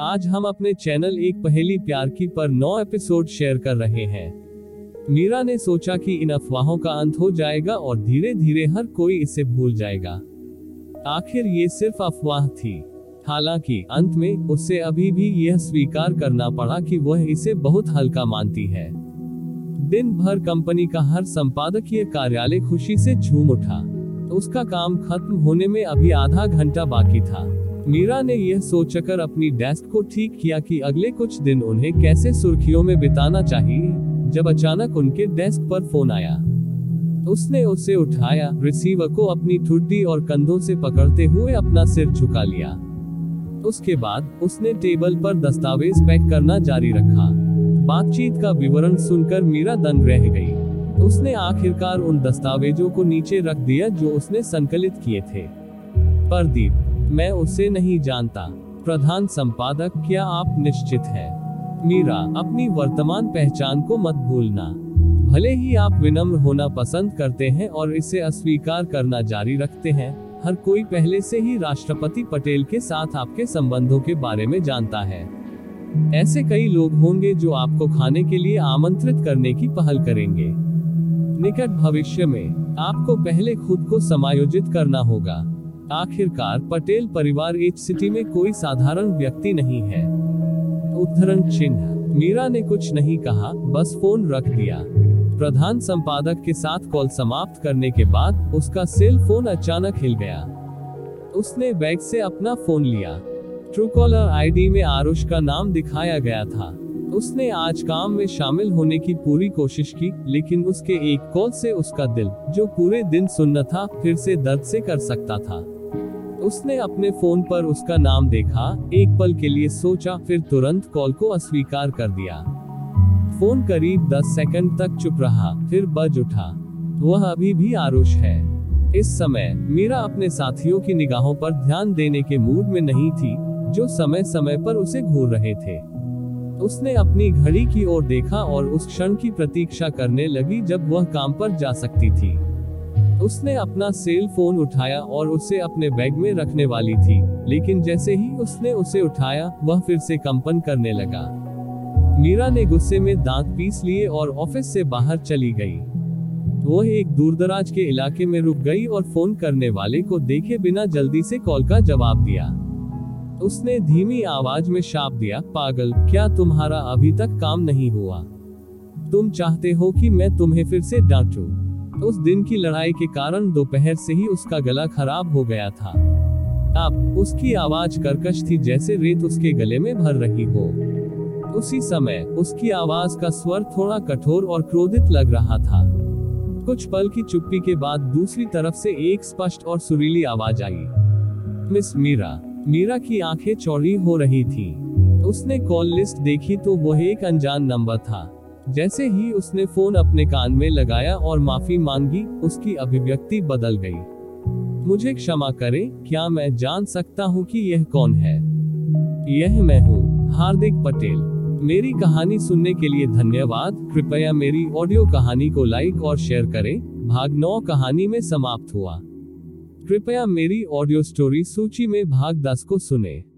आज हम अपने चैनल एक पहेली प्यार की पर नौ एपिसोड शेयर कर रहे हैं। मीरा ने सोचा कि इन अफवाहों का अंत हो जाएगा और धीरे धीरे हर कोई इसे भूल जाएगा। आखिर ये सिर्फ़ अफवाह थी। हालाँकि अंत में उसे अभी भी यह स्वीकार करना पड़ा कि वह इसे बहुत हल्का मानती है। दिन भर कंपनी का हर संपादकीय कार्यालय खुशी से झूम उठा। उसका काम खत्म होने में अभी आधा घंटा बाकी था। मीरा ने यह सोचकर अपनी डेस्क को ठीक किया कि अगले कुछ दिन उन्हें कैसे सुर्खियों में बिताना चाहिए, जब अचानक उनके डेस्क पर फ़ोन आया। उसने उसे उठाया, रिसीवर को अपनी ठुड्डी और कंधों से पकड़ते हुए अपना सिर झुका लिया। उसके बाद उसने टेबल पर दस्तावेज़ पैक करना जारी रखा। बातचीत का विवरण सुनकर मीरा दंग रह गई। उसने आखिरकार उन दस्तावेजों को नीचे रख दिया जो उसने संकलित किए थे। परदीप मैं उसे नहीं जानता। प्रधान संपादक, क्या आप निश्चित है? मीरा, अपनी वर्तमान पहचान को मत भूलना। भले ही आप विनम्र होना पसंद करते हैं और इसे अस्वीकार करना जारी रखते हैं, हर कोई पहले से ही राष्ट्रपति पटेल के साथ आपके संबंधों के बारे में जानता है। ऐसे कई लोग होंगे जो आपको खाने के लिए आमंत्रित करने की पहल करेंगे। निकट भविष्य में, आपको पहले खुद को समायोजित करना होगा। आखिरकार पटेल परिवार एच सिटी में कोई साधारण व्यक्ति नहीं है। उद्धरण चिन्ह, मीरा ने कुछ नहीं कहा, बस फ़ोन रख दिया। प्रधान संपादक के साथ कॉल समाप्त करने के बाद उसका सेल फ़ोन अचानक हिल गया। उसने बैग से अपना फ़ोन लिया। ट्रू कॉलर आईडी में आरुष का नाम दिखाया गया था। उसने आज काम में शामिल होने की पूरी कोशिश की, लेकिन उसके एक कॉल से उसका दिल, जो पूरे दिन सुनना था, फिर से दर्द से कर सकता था। उसने अपने फ़ोन पर उसका नाम देखा, एक पल के लिए सोचा, फिर तुरंत कॉल को अस्वीकार कर दिया। फ़ोन करीब 10 सेकंड तक चुप रहा, फिर बज उठा। वह अभी भी आरुष है। इस समय, मीरा अपने साथियों की निगाहों पर ध्यान देने के मूड में नहीं थी, जो समय समय पर उसे घूर रहे थे। उसने अपनी घड़ी की ओर देखा और उस क्षण की प्रतीक्षा करने लगी जब वह काम पर जा सकती थी। उसने अपना सेल फ़ोन उठाया और उसे अपने बैग में रखने वाली थी। लेकिन जैसे ही उसने उसे उठाया, वह फिर से कंपन करने लगा। मीरा ने गुस्से में दांत पीस लिए और ऑफ़िस से बाहर चली गई। वह एक दूरदराज के इलाके में रुक गई और फ़ोन करने वाले को देखे बिना जल्दी से कॉल का जवाब दिया। उसने धीमी आवाज़ में शाप दिया, पागल, क्या तुम्हारा अभी तक काम नहीं हुआ? तुम चाहते हो कि मैं तुम्हें फिर से डांटू? उस दिन की लड़ाई के कारण दोपहर से ही उसका गला खराब हो गया था। अब उसकी आवाज़ कर्कश थी जैसे रेत उसके गले में भर रही हो। उसी समय, उसकी आवाज़ का स्वर थोड़ा कठोर और क्रोधित लग रहा था। कुछ पल की चुप्पी के बाद दूसरी तरफ़ से एक स्पष्ट और सुरीली आवाज़ आई। मिस मीरा मीरा की आँखें चौड़ी हो रही थी। उसने कॉल लिस्ट देखी तो वह एक अनजान नंबर था। जैसे ही उसने फ़ोन अपने कान में लगाया और माफ़ी मांगी, उसकी अभिव्यक्ति बदल गई। मुझे क्षमा करें, क्या मैं जान सकता हूँ कि यह कौन है? यह मैं हूँ, हार्दिक पटेल। मेरी कहानी सुनने के लिए धन्यवाद। कृपया मेरी ऑडियो कहानी को लाइक और शेयर करें। भाग नौ कहानी में समाप्त हुआ। कृपया मेरी ऑडियो स्टोरी सूची में भाग दस को सुने।